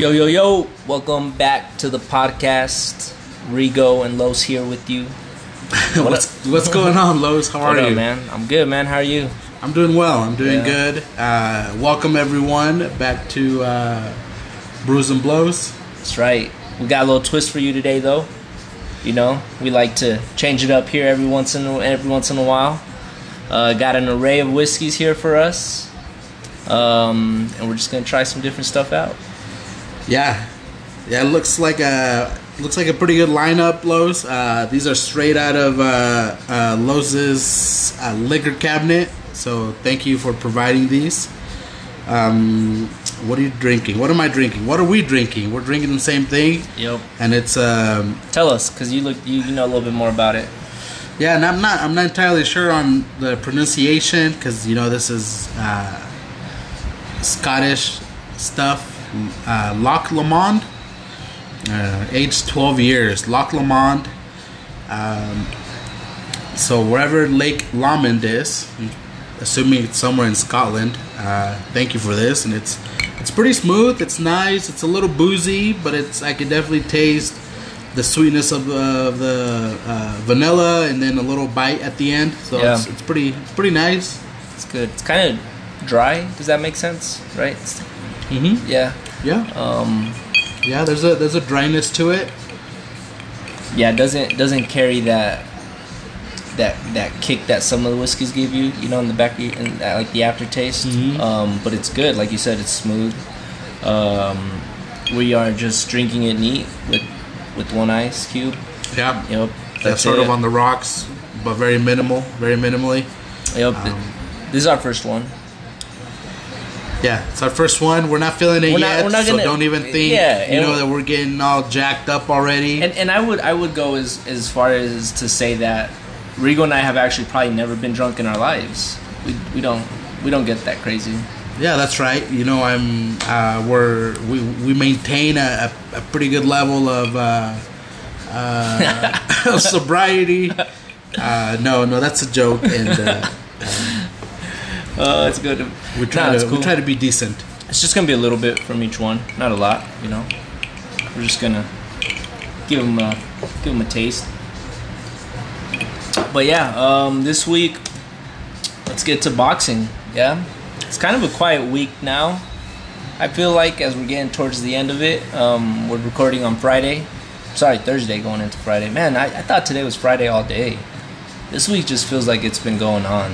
Yo, yo, yo, welcome back to the podcast. Rigo and Los here with you. what's what's going on, Los? How are What up, you? man? I'm good, man. How are you? I'm doing well. I'm doing Yeah. good. Uh, welcome everyone back to uh, Brews and Blows. That's right. We got a little twist for you today, though. You know, we like to change it up here every once in a, every once in a while. Uh, got an array of whiskeys here for us, um, and we're just gonna try some different stuff out. Yeah, yeah. It looks like a looks like a pretty good lineup, Los. Uh, these are straight out of uh, uh, Los's uh, liquor cabinet. So thank you for providing these. Um, what are you drinking? What am I drinking? What are we drinking? We're drinking the same thing, Yep. and it's um, Tell us, cause you look you, you know a little bit more about it. Yeah, and I'm not I'm not entirely sure on the pronunciation because you know this is uh, Scottish stuff. Uh, Loch Lomond, uh, aged 12 years. Loch Lomond. Um, so wherever Lake Lomond is, assuming it's somewhere in Scotland. Uh, thank you for this, and it's it's pretty smooth. It's nice. It's a little boozy, but it's I can definitely taste the sweetness of, uh, the uh, vanilla, and then a little bite at the end. So Yeah. it's, it's pretty it's pretty nice. It's good. It's kind of dry. Does that make sense? Right? Mm-hmm. yeah. Yeah, Um, yeah. There's a there's a dryness to it. yeah. it Doesn't doesn't carry that that that kick that some of the whiskeys give you. You know, in the back, in that, like the aftertaste. Mhm. Um, but it's good. Like you said, it's smooth. Um, we are just drinking it neat with with one ice cube. Yeah, Yep. that's sort it. of on the rocks, but very minimal, very minimally. Yep. um, this is our first one. Yeah, it's our first one. We're not feeling it We're not- yet, we're not so gonna- don't even think yeah, you know that we're getting all jacked up already. And and I would I would go as as far as to say that Rigo and I have actually probably never been drunk in our lives. We we don't we don't get that crazy. Yeah, that's right. You know, I'm. Uh, we're we, we maintain a, a, a pretty good level of uh, uh, sobriety. Uh, no, no, that's a joke, and uh, Oh, it's good. We try Nah, to cool. we try to be decent. It's just gonna be a little bit from each one, not a lot. You know, we're just gonna give them a give 'em a taste. But yeah, um, this week let's get to boxing. Yeah, it's kind of a quiet week now. I feel like as we're getting towards the end of it, um, we're recording on Friday. Sorry, Thursday going into Friday. Man, I, I thought today was Friday all day. This week just feels like it's been going on.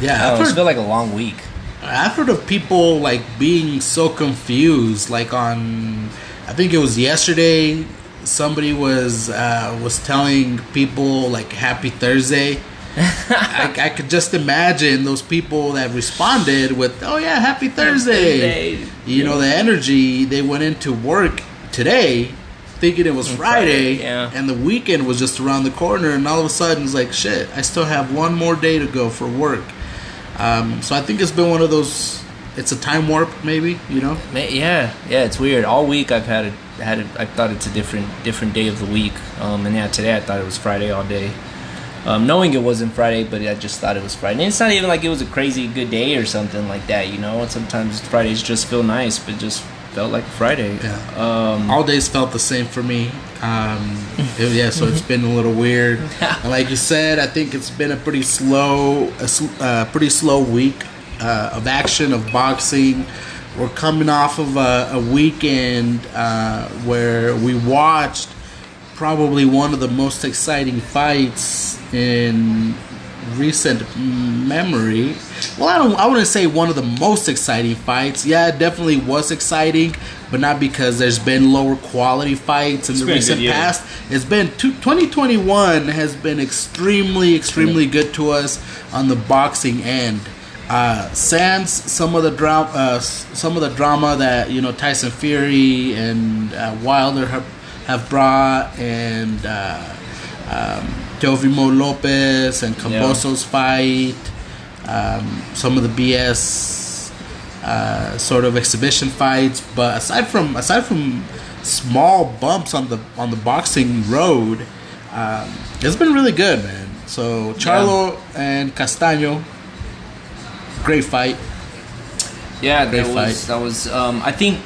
Yeah, I it's feel like a long week. I've heard of people like being so confused. Like on, I think it was yesterday. Somebody was uh, was telling people like Happy Thursday. I, I could just imagine those people that responded with, "Oh yeah, Happy Thursday." Thursday. You know the energy they went into work today, thinking it was Friday, Friday, yeah. and the weekend was just around the corner, and all of a sudden it's like, "Shit, I still have one more day to go for work." Um, so I think it's been one of those. It's a time warp, maybe. You know. Yeah, yeah, it's weird. All week I've had it. Had it. I thought it's a different different day of the week. Um, and yeah, today I thought it was Friday all day. Um, knowing it wasn't Friday, but I just thought it was Friday. And it's not even like it was a crazy good day or something like that, you know. Sometimes Fridays just feel nice, but just felt like Friday. Yeah. Um, All days felt the same for me. Um, it- yeah, so it's been a little weird. And like you said, I think it's been a pretty slow, a sl- uh, pretty slow week uh, of action of boxing. We're coming off of a, a weekend uh, where we watched probably one of the most exciting fights in recent memory. Well, I don't. I wouldn't say one of the most exciting fights. Yeah, it definitely was exciting, but not because there's been lower quality fights in It's the recent good past. It's been two, 2021 has been extremely, extremely good to us on the boxing end. Uh, sans some of the drama, uh, some of the drama that you know Tyson Fury and uh, Wilder have, have brought, and uh, um, Teofimo Lopez and Kambosos fight, um, some of the BS uh, sort of exhibition fights. But aside from aside from small bumps on the on the boxing road, um, it's been really good, man. So Charlo and Castaño, great fight. Yeah, Great that was fight. that was. Um, I think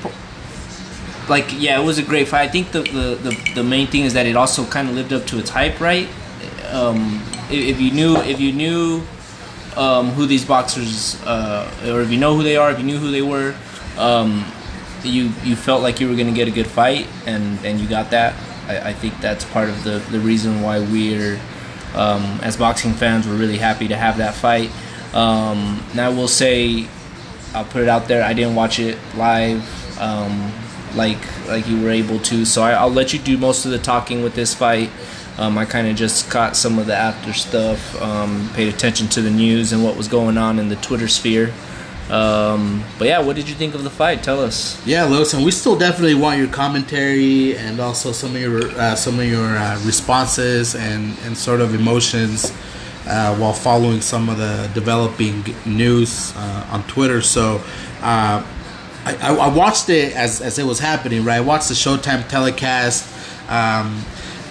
like yeah, it was a great fight. I think the the, the, the main thing is that it also kind of lived up to its hype, right? Um, if, you knew if you knew um, who these boxers uh, or if you know who they are, if you knew who they were, um, you you felt like you were going to get a good fight, and and you got that. I, I think that's part of the the reason why we're um, as boxing fans we're really happy to have that fight. Um, and I will say, I'll put it out there. I didn't watch it live. Um, like like you were able to. So I, will let you do most of the talking with this fight. Um, I kind of just caught some of the after stuff, um, paid attention to the news and what was going on in the Twitter sphere. Um, but yeah, what did you think of the fight? Tell us. Yeah, Lewis, we still definitely want your commentary and also some of your uh, some of your uh, responses and, and sort of emotions uh, while following some of the developing news uh, on Twitter. So uh, I, I, watched it as, as it was happening, right? I watched the Showtime telecast, um,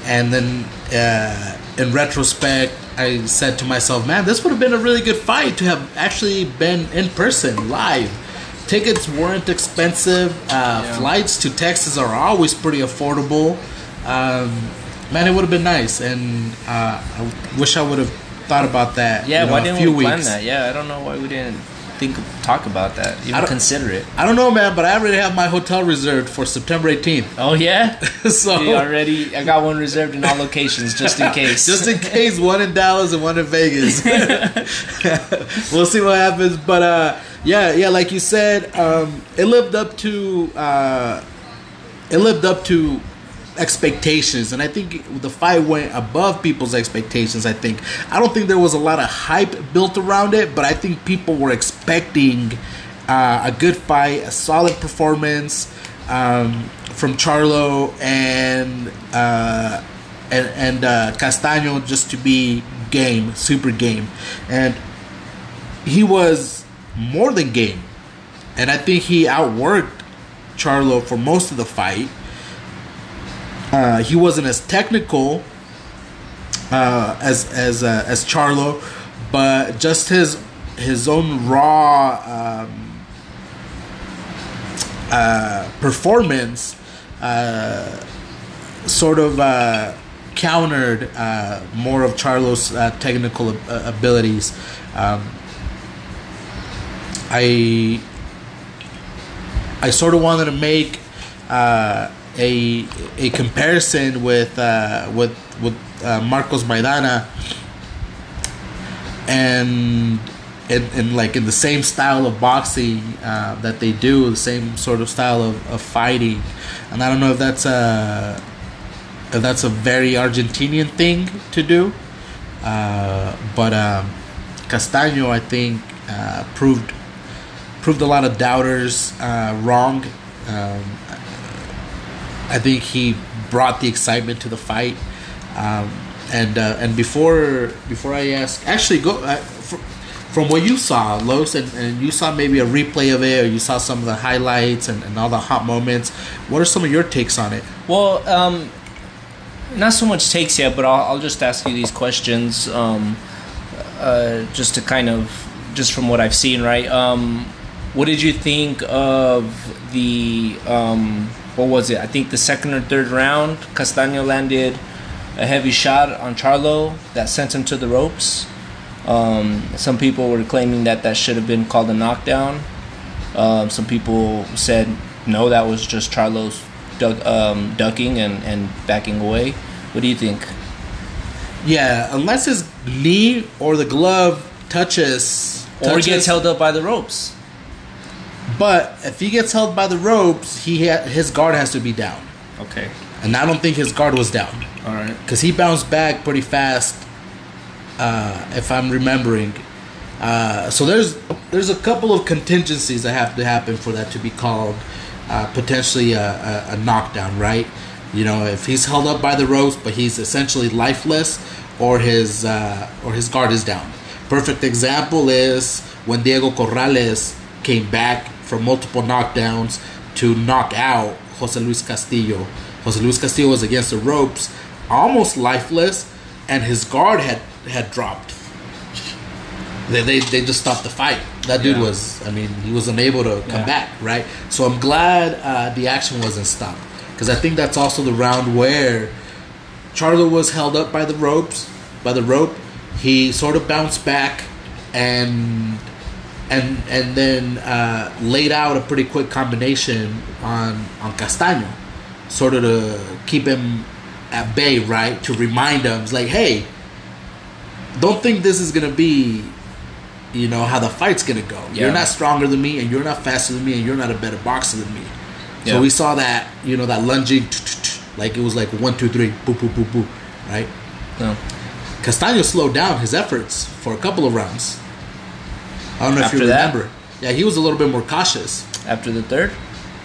and then uh, in retrospect, I said to myself, man, this would have been a really good fight to have actually been in person, live. Tickets weren't expensive. Uh, yeah. Flights to Texas are always pretty affordable. Um, man, it would have been nice, and uh, I wish I would have thought about that. Yeah, you know, why didn't we weeks. plan that? Yeah, I don't know why we didn't think talk about that. Even consider it. I don't know, man, but I already have my hotel reserved for September 18th. Oh yeah, so you already I got one reserved in all locations just in case. just in case, one in Dallas and one in Vegas. we'll see what happens, but uh, yeah, yeah, like you said, um, it lived up to uh, it lived up to expectations, and I think the fight went above people's expectations. I think I don't think there was a lot of hype built around it, but I think people were expecting uh, a good fight, a solid performance um, from Charlo and uh, and, and uh, Castaño just to be game, super game, and he was more than game, and I think he outworked Charlo for most of the fight. Uh, he wasn't as technical uh, as as uh, as Charlo, but just his his own raw um, uh, performance uh, sort of uh, countered more of Charlo's technical abilities. Um, I I sort of wanted to make a a comparison with uh, with with uh, Marcos Maidana and in, in like in the same style of boxing uh, that they do, the same sort of style of, of fighting, and I don't know if that's a if that's a very Argentinian thing to do, uh, but um, Castaño I think uh, proved proved a lot of doubters uh, wrong. Um, I think he brought the excitement to the fight. Um, and uh, and before before I ask, actually go uh, for, from what you saw, Los, and, and you saw maybe a replay of it, or you saw some of the highlights and, and all the hot moments. What are some of your takes on it? Well, um, not so much takes yet, but I'll, I'll just ask you these questions, um, uh, just to kind of just from what I've seen, right? Um, what did you think of the um, what was it? I think the second or third round, Castaño landed a heavy shot on Charlo that sent him to the ropes. Um, some people were claiming that that should have been called a knockdown. Um, some people said no, that was just Charlo's duck, um, ducking and, and backing away. What do you think? Yeah, unless his knee or the glove touches, touches or gets held up by the ropes. But if he gets held by the ropes, he ha- his guard has to be down. Okay. And I don't think his guard was down. All right. Because he bounced back pretty fast, uh, if I'm remembering. Uh, so there's there's a couple of contingencies that have to happen for that to be called uh, potentially a, a, a, knockdown, right? You know, if he's held up by the ropes, but he's essentially lifeless, or his uh, or his guard is down. Perfect example is when Diego Corrales came back from multiple knockdowns to knock out Jose Luis Castillo. Jose Luis Castillo was against the ropes, almost lifeless, and his guard had had dropped. They, they, they just stopped the fight. that dude Yeah. was. I mean, he was unable to come Yeah. back, right? So I'm glad uh, the action wasn't stopped because I think that's also the round where Charlo was held up by the ropes, by the rope. He sort of bounced back and and and then uh, laid out a pretty quick combination on on Castaño, sort of to keep him at bay, right? To remind him, it's like, hey, don't think this is gonna be, you know, how the fight's gonna go. You're not stronger than me, and you're not faster than me, and you're not a better boxer than me. So Yeah. we saw that, you know, that lunging, like it was like one, two, three, boo, boo, boo, boo, right? No. Castaño slowed down his efforts for a couple of rounds. I don't know After if you that? remember. Yeah, he was a little bit more cautious. After the third.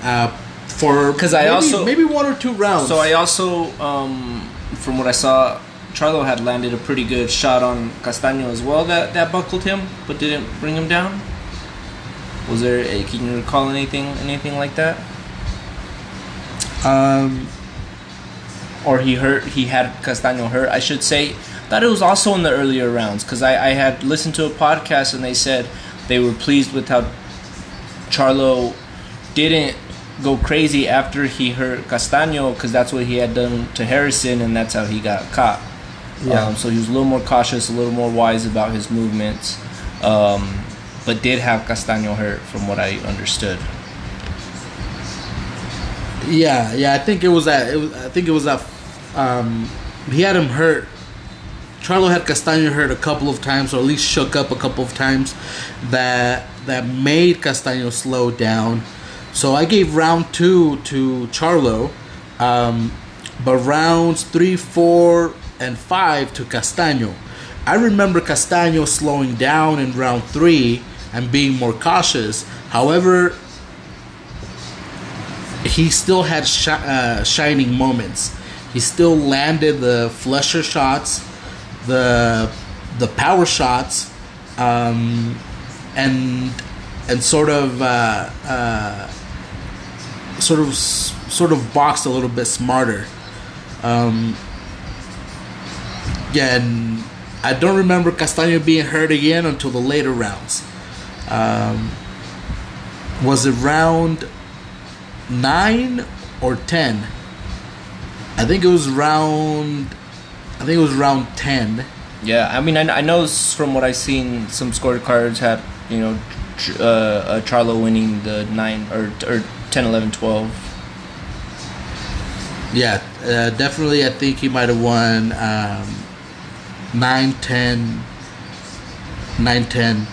Uh, for 'Cause I maybe- also- maybe one or two rounds. So I also, um, from what I saw, Charlo had landed a pretty good shot on Castaño as well that, that buckled him, but didn't bring him down. Was there? A, can you recall anything anything like that? um, Or he hurt? He had Castaño hurt, I should say. Thought it was also in the earlier rounds because I, I had listened to a podcast and they said they were pleased with how Charlo didn't go crazy after he hurt Castaño because that's what he had done to Harrison and that's how he got caught. Yeah. Um, so he was a little more cautious, a little more wise about his movements, um, but did have Castaño hurt from what I understood. yeah, yeah. I think it was that. It was, I think it was that. Um, he had him hurt. Charlo had Castaño hurt a couple of times, or at least shook up a couple of times. That that made Castaño slow down. So I gave round two to Charlo, um, but rounds three, four, and five to Castaño. I remember Castaño slowing down in round three and being more cautious. However, he still had shi- uh, shining moments. He still landed the flusher shots, the the power shots, um, and and sort of uh, uh, sort of sort of boxed a little bit smarter. Um, yeah, and I don't remember Castaño being hurt again until the later rounds. Um, was it round nine or ten? I think it was round. I think it was round ten. Yeah, I mean, I, I know from what I've seen, some scorecards had, you know, uh, uh, Charlo winning the 9 or, or 10, 11, 12. Yeah, uh, definitely. I think he might have won um, 9, 10, 9, 10.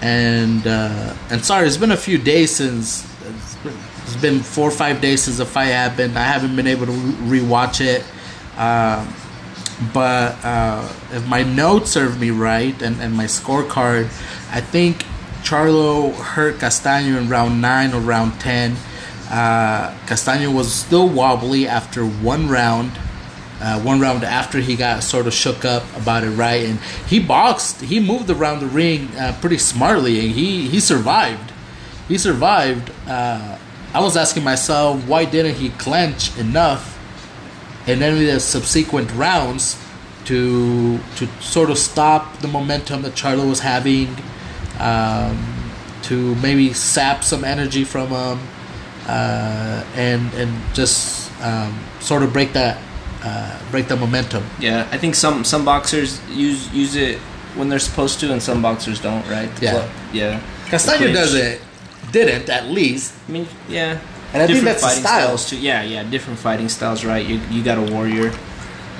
And uh, and sorry, it's been a few days since it's been, it's been four or five days since the fight happened. I haven't been able to re- rewatch it. Um, but uh, if my notes serve me right and, and my scorecard, I think Charlo hurt Castaño in round 9 or round 10. Uh, Castaño was still wobbly after one round. Uh, one round after he got sort of shook up about it, right? And he boxed, he moved around the ring uh, pretty smartly, and he, he survived. He survived. Uh, I was asking myself, why didn't he clench enough in then of the subsequent rounds to to sort of stop the momentum that Charlo was having, um, to maybe sap some energy from him, uh, and and just um, sort of break that uh, break the momentum. Yeah, I think some some boxers use use it when they're supposed to, and some boxers don't, right? The Yeah. cl- yeah. Castaño does it, didn't at least. I mean, yeah. And I think that's the fighting style. styles too. Yeah, yeah, different fighting styles, right? You you got a warrior.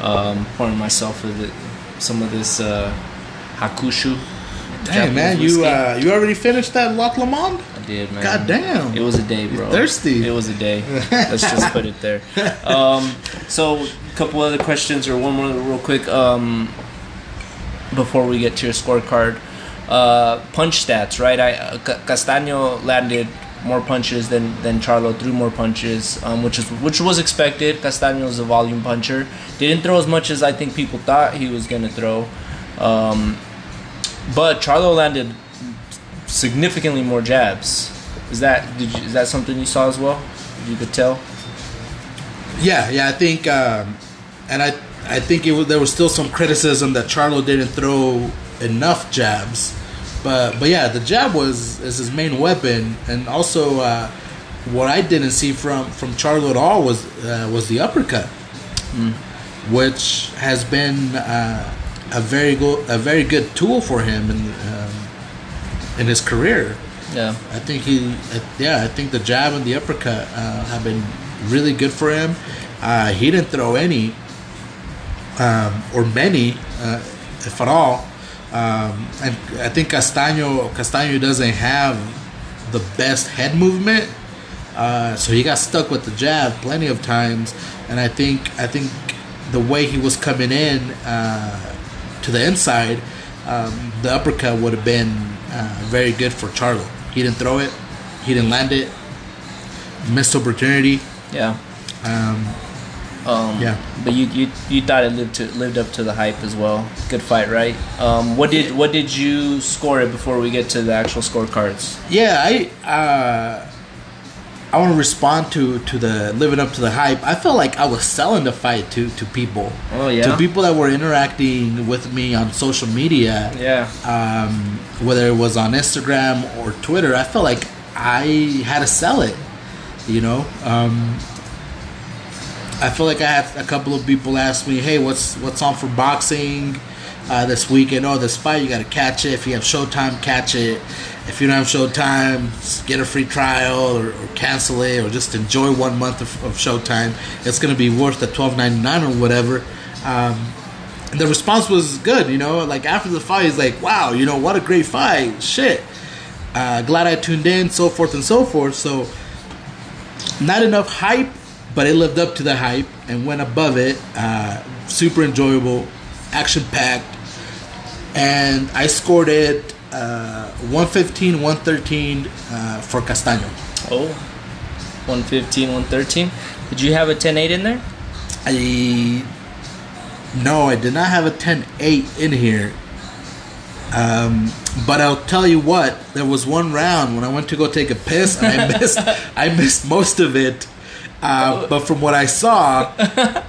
Um, pouring myself with it, some of this uh, hakushu. Dang Japanese man, you uh, you already finished that Loch Lomond? I did, man. God damn. It was a day, bro. thirsty. It was a day. Let's just put it there. Um, so, a couple other questions, or one more real quick um, before we get to your scorecard. Uh, punch stats, right? I uh, Castaño landed more punches than, than Charlo threw more punches, um, which is which was expected. Castaño is a volume puncher. Didn't throw as much as I think people thought he was gonna throw, um, but Charlo landed significantly more jabs. Is that you, is that something you saw as well? You could tell. Yeah, yeah, I think, um, and I, I think it was, there was still some criticism that Charlo didn't throw enough jabs, But but yeah, the jab was is his main weapon, and also uh, what I didn't see from from Charlo at all was uh, was the uppercut, which has been uh, a very good a very good tool for him in um, in his career. Yeah. I think he, uh, yeah, I think the jab and the uppercut uh, have been really good for him. Uh, he didn't throw any, um, or many, uh, if at all. Um, and I think Castaño Castaño doesn't have the best head movement, uh, so he got stuck with the jab plenty of times. And I think I think the way he was coming in uh, to the inside, um, the uppercut would have been uh, very good for Charlo. He didn't throw it, he didn't land it, missed opportunity. Yeah. Um, Um, Yeah. But you, you you thought it lived to lived up to the hype as well. Good fight, right? Um, what did what did you score it before we get to the actual scorecards? yeah, I uh, I want to respond to to the living up to the hype. I felt like I was selling the fight to to people. Oh, yeah? to people that were interacting with me on social media. Yeah. um, whether it was on Instagram or Twitter, I felt like I had to sell it. You know, um, I feel like I had a couple of people ask me, "Hey, what's what's on for boxing uh, this weekend? Oh, this fight, you got to catch it. If you have Showtime, catch it. If you don't have Showtime, get a free trial or, or cancel it, or just enjoy one month of, of Showtime. It's going to be worth the twelve ninety nine or whatever." Um, the response was good, you know. Like after the fight, he's like, "Wow, you know what a great fight! Shit, uh, glad I tuned in, so forth and so forth." So, not enough hype, but it lived up to the hype and went above it. Uh, super enjoyable, action packed, and I scored it uh, 115, 113 uh, for Castaño. Oh. 115, 113. Did you have a 10-8 in there? I no, I did not have a 10-8 in here. Um, but I'll tell you what, there was one round when I went to go take a piss and I missed I missed most of it. Uh, but from what I saw,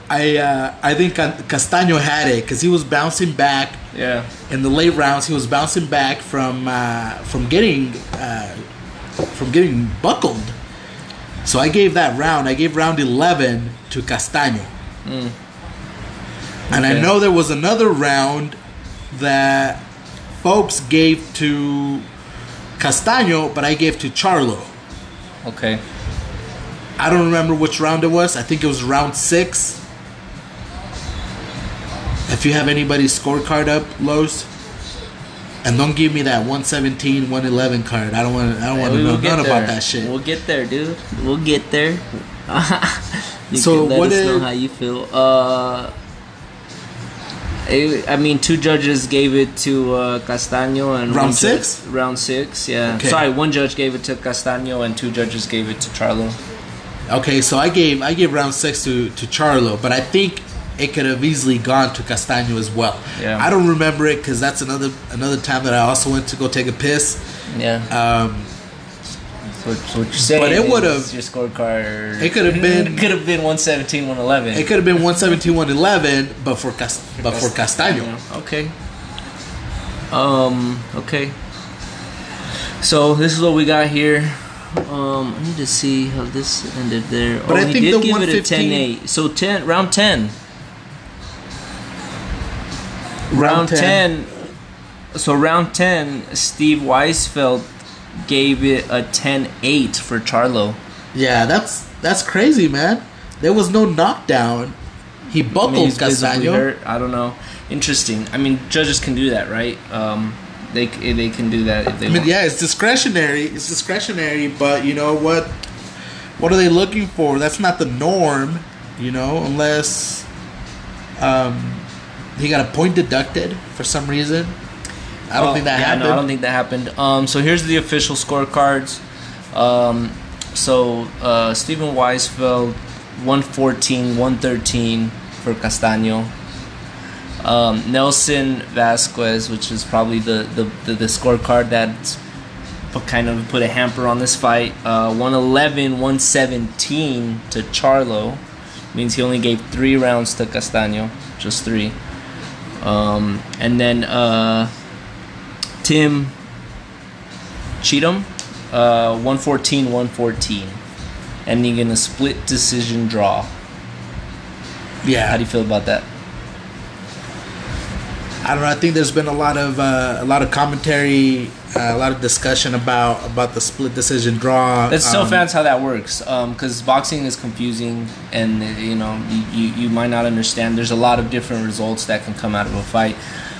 I uh, I think Castaño had it because he was bouncing back Yeah. in the late rounds. He was bouncing back from uh, from getting uh, from getting buckled. So I gave that round. I gave round eleven to Castaño. And I know there was another round that folks gave to Castaño, but I gave to Charlo. Okay. I don't remember which round it was. I think it was round six. If you have anybody's scorecard up, Los, and don't give me that 117, 111 card. I don't want. I don't want to We know none there. about that shit. We'll get there, dude. We'll get there. So let what us know how you feel. Uh, I mean, two judges gave it to uh, Castaño and Round judge- six? round six, yeah. Okay. Sorry, one judge gave it to Castaño and two judges gave it to Charlo. Okay, so I gave I gave round six to to Charlo, but I think it could have easily gone to Castaño as well. Yeah. I don't remember it because that's another another time that I also went to go take a piss. Yeah. Um, That's what, you're saying. But it is would've- your scorecard. it could've been- It could have been 117, 111. it could have been 117, 111, but for Cas- but for Castaño. Okay. Um. Okay. So this is what we got here. Um. I need to see how this ended there. But oh, I he think did the give it a 115 10-8. So ten round ten. Round 10. So round ten, Steve Weisfeld gave it a 10-8 for Charlo. Yeah, that's that's crazy, man. There was no knockdown. He I mean, buckled he's visibly Castaño. I don't know. Interesting. I mean, judges can do that, right? Um, they they can do that if they I mean, want. yeah, it's discretionary. It's discretionary, but you know what? What are they looking for? That's not the norm, you know, unless um, he got a point deducted for some reason. I don't Oh, think that yeah, happened. No, I don't think that happened. Um, so here's the official scorecards. Um, so uh, Stephen Weisfeld, 114, 113 for Castaño. Um, Nelson Vasquez, which is probably the, the, the, the scorecard that's put, kind of put a hamper on this fight. Uh, 111, 117 to Charlo. Means he only gave three rounds to Castaño. Just three. Um, and then uh, Tim Cheatham, uh, 114 114. Ending in a split decision draw. Yeah. How do you feel about that? I don't know. I think there's been a lot of uh, a lot of commentary, uh, a lot of discussion about about the split decision draw. Let's tell Um, fans how that works, because boxing is confusing, and you know you, you you might not understand. There's a lot of different results that can come out of a fight.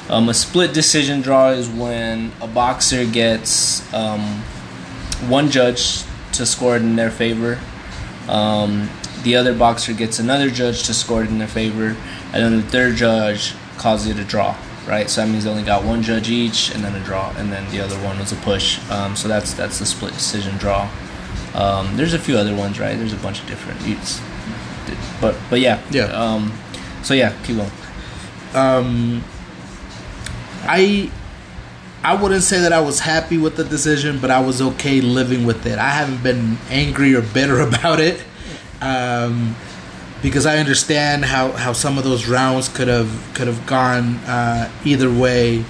Um, a split decision draw is when a boxer gets um, one judge to score it in their favor. Um, the other boxer gets another judge to score it in their favor, and then the third judge calls it a draw. Right, so that means they only got one judge each, and then a draw, and then the other one was a push. Um, so that's that's the split decision draw. Um, there's a few other ones, right? There's a bunch of different. It's, but but yeah. Yeah. Um, so yeah, keep going. um, I I wouldn't say that I was happy with the decision, but I was okay living with it. I haven't been angry or bitter about it. Um, because I understand how, how some of those rounds could have could have gone uh, either way,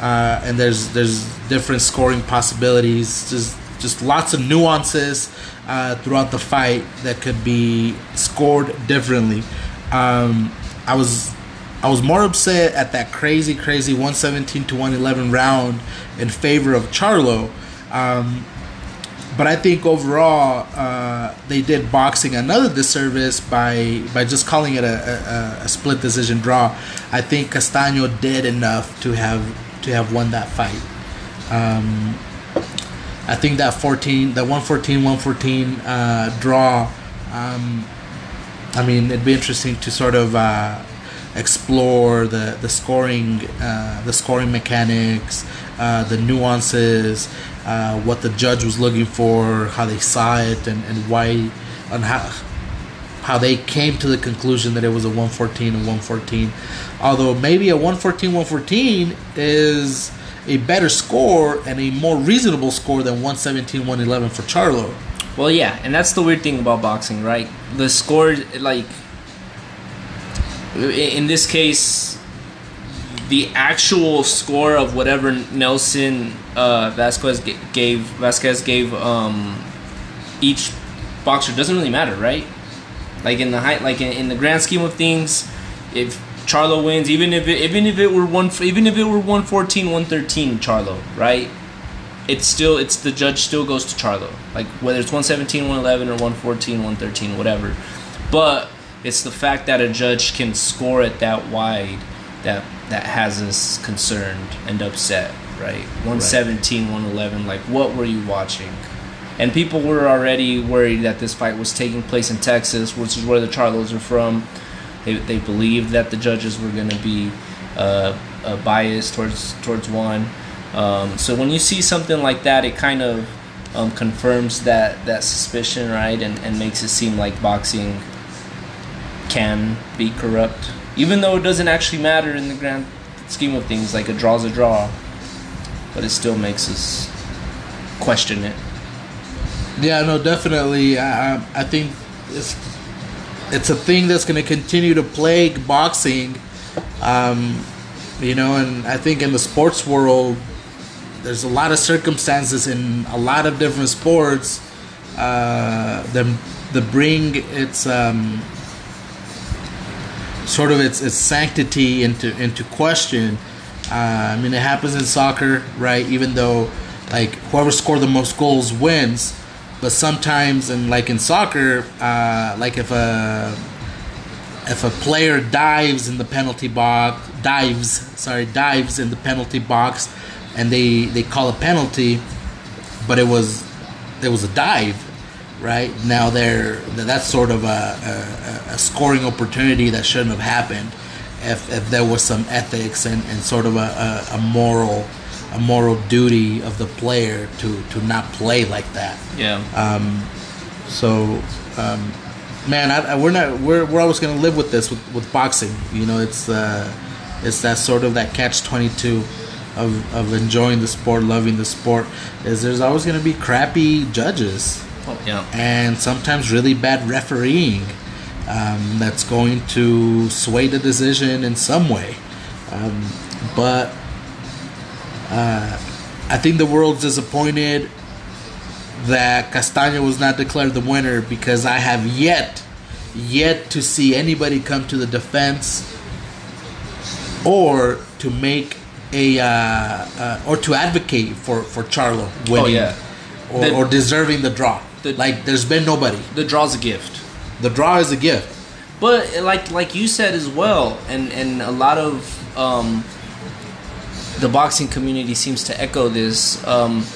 uh, and there's there's different scoring possibilities. Just just lots of nuances uh, throughout the fight that could be scored differently. Um, I was I was more upset at that crazy crazy 117 to 111 round in favor of Charlo. Um, but I think overall uh, they did boxing another disservice by by just calling it a, a, a split decision draw. I think Castaño did enough to have to have won that fight. Um, I think that 14, that 114 114 uh, draw. Um, I mean, it'd be interesting to sort of uh, explore the the scoring uh, the scoring mechanics, uh, the nuances, uh, what the judge was looking for, how they saw it, and, and why, and how how they came to the conclusion that it was a 114 and 114. Although maybe a 114 114 is a better score and a more reasonable score than 117 111 for Charlo. Well, yeah, and that's the weird thing about boxing, right? The score, like, in this case, the actual score of whatever Nelson uh, Vasquez g- gave Vasquez gave um, each boxer doesn't really matter, right? Like in the height, like in, in the grand scheme of things, if Charlo wins, even if it, even if it were one, even if it were 114, 113, Charlo, right? it's still it's the judge still goes to Charlo. Like whether it's 117, 111 or 114, 113, whatever. But it's the fact that a judge can score it that wide that that has us concerned and upset, right? 117, 111, like what were you watching? And people were already worried that this fight was taking place in Texas, which is where the Charlos are from. They, they believed that the judges were going to be uh, uh, biased towards towards one. Um, so when you see something like that, it kind of um, confirms that that suspicion, right, and, and makes it seem like boxing can be corrupt, even though it doesn't actually matter in the grand scheme of things. Like a draw's a draw, but it still makes us question it. Yeah, no, definitely. I, I think it's it's a thing that's going to continue to plague boxing. Um, you know, and I think in the sports world, there's a lot of circumstances in a lot of different sports uh, that that bring its um, sort of its its sanctity into into question. Uh, I mean, it happens in soccer, right? Even though, like, whoever scored the most goals wins, but sometimes, and like in soccer, uh, like if a if a player dives in the penalty box, dives, sorry, dives in the penalty box, and they they call a penalty, but it was it was a dive, right? Now they're that's sort of a, a, a scoring opportunity that shouldn't have happened if, if there was some ethics and, and sort of a, a, a moral a moral duty of the player to, to not play like that. Yeah. Um, so, um, man, I, I, we're not we're, we're always gonna live with this with, with boxing. You know, it's uh, it's that sort of that catch twenty two of, of enjoying the sport, loving the sport. Is there's always gonna be crappy judges yeah. and sometimes really bad refereeing um, that's going to sway the decision in some way. Um, but uh, I think the world's disappointed that Castaño was not declared the winner because I have yet, yet to see anybody come to the defense or to make a uh, uh, or to advocate for for Charlo winning Oh, yeah. or, The- or deserving the draw. The- like, there's been nobody. The draw's a gift. The draw is a gift. But like like you said as well, and and a lot of um, the boxing community seems to echo this. Um,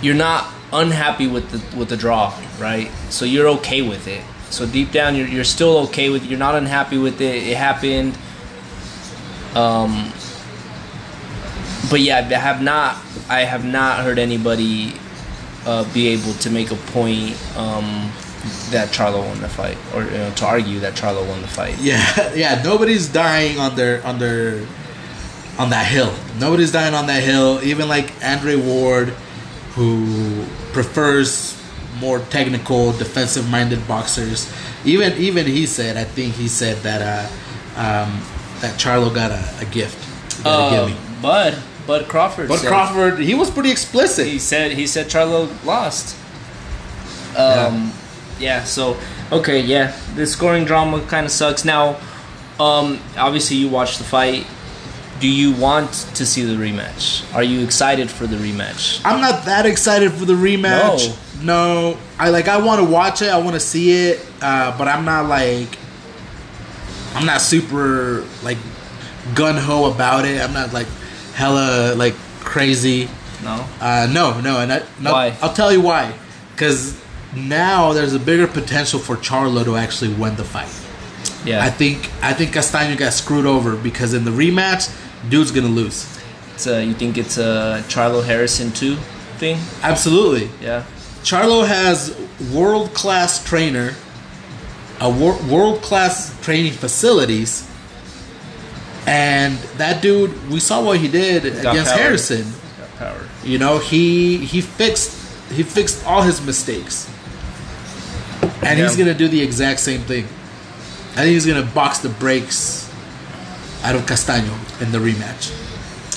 you're not unhappy with the with the draw, right? So you're okay with it. So deep down, you're you're still okay with. You're not unhappy with it. It happened. Um, but yeah, I have not. I have not heard anybody uh, be able to make a point um, that Charlo won the fight, or you know, to argue that Charlo won the fight. Yeah, yeah. Nobody's dying on their on their on that hill. Nobody's dying on that hill. Even like Andre Ward, who prefers more technical, defensive-minded boxers. Even even he said, I think he said that uh, um, that Charlo got a, a gift. He got a Uh, gimme. Bud Bud Crawford. But said- Crawford, he was pretty explicit. He said he said Charlo lost. Um, yeah. So okay, yeah. The scoring drama kind of sucks. Now, um, obviously you watched the fight. Do you want to see the rematch? Are you excited for the rematch? I'm not that excited for the rematch. No, I like. I want to watch it. I want to see it. Uh, but I'm not like. I'm not super like gun ho about it. I'm not like hella like crazy. No. Uh, no, no, and I, no, Why? I'll tell you why. Because now there's a bigger potential for Charlo to actually win the fight. Yeah. I think I think Castaño got screwed over because in the rematch, dude's gonna lose. It's a, you think it's a Charlo Harrison two thing? Absolutely. Yeah. Charlo has world class trainer, a wor- world class training facilities, and that dude. We saw what he did Got against power. Harrison. Got power. You know, he he fixed he fixed all his mistakes, and he's gonna do the exact same thing. I think he's gonna box the brakes out of Castaño in the rematch,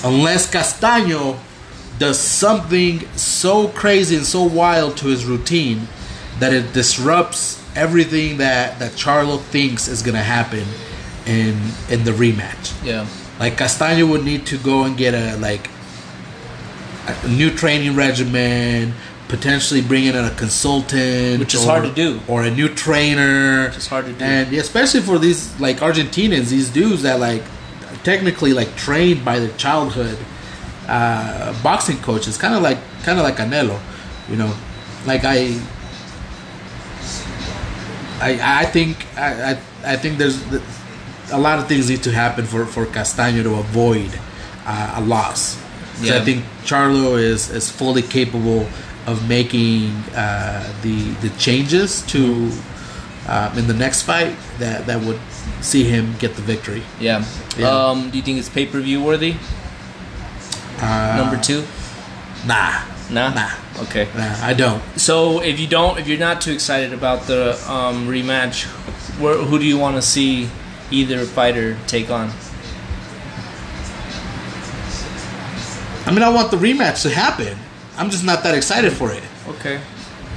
unless Castaño does something so crazy and so wild to his routine that it disrupts everything that that Charlo thinks is gonna happen in in the rematch. Yeah. Like Castaño would need to go and get a like a new training regimen, potentially bring in a consultant, Which is or- hard to do. or a new trainer. Which is hard to do. and especially for these like Argentinians, these dudes that like technically like trained by their childhood uh, boxing coaches, kind of like kind of like Canelo, you know, like I. I, I think I, I, I think there's a lot of things need to happen for, for Castaño to avoid uh, a loss. Yeah. I think Charlo is, is fully capable of making uh, the the changes to um, in the next fight that, that would see him get the victory. Yeah. Yeah. Um, do you think it's pay per view worthy? Uh, Number two? Nah, Nah. nah, Okay. nah. I don't. So if you don't, if you're not too excited about the um, rematch, where, who do you want to see either fighter take on? I mean, I want the rematch to happen. I'm just not that excited for it. Okay.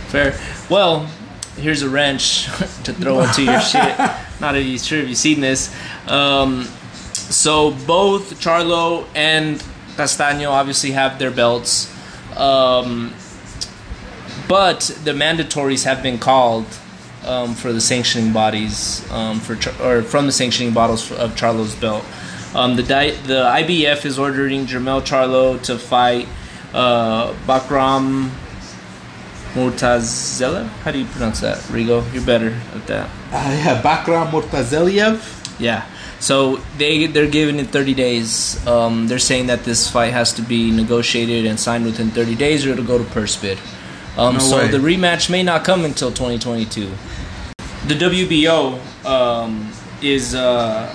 Fair. Well, here's a wrench to throw into your shit. Not even sure if you've seen this. Um, so both Charlo and Castaño obviously have their belts. Um, but the mandatories have been called um, for the sanctioning bodies um, for or from the sanctioning bottles of Charlo's belt. Um, the di- the IBF is ordering Jermell Charlo to fight uh, Bakhram Murtazela. How do you pronounce that, Rigo? You're better at that. Uh, yeah, Bakhram Murtazaliev. Yeah. So they they're giving it 30 days. Um, they're saying that this fight has to be negotiated and signed within 30 days, or it'll go to purse bid. Um, No so way. the rematch may not come until 2022. The WBO um, is uh,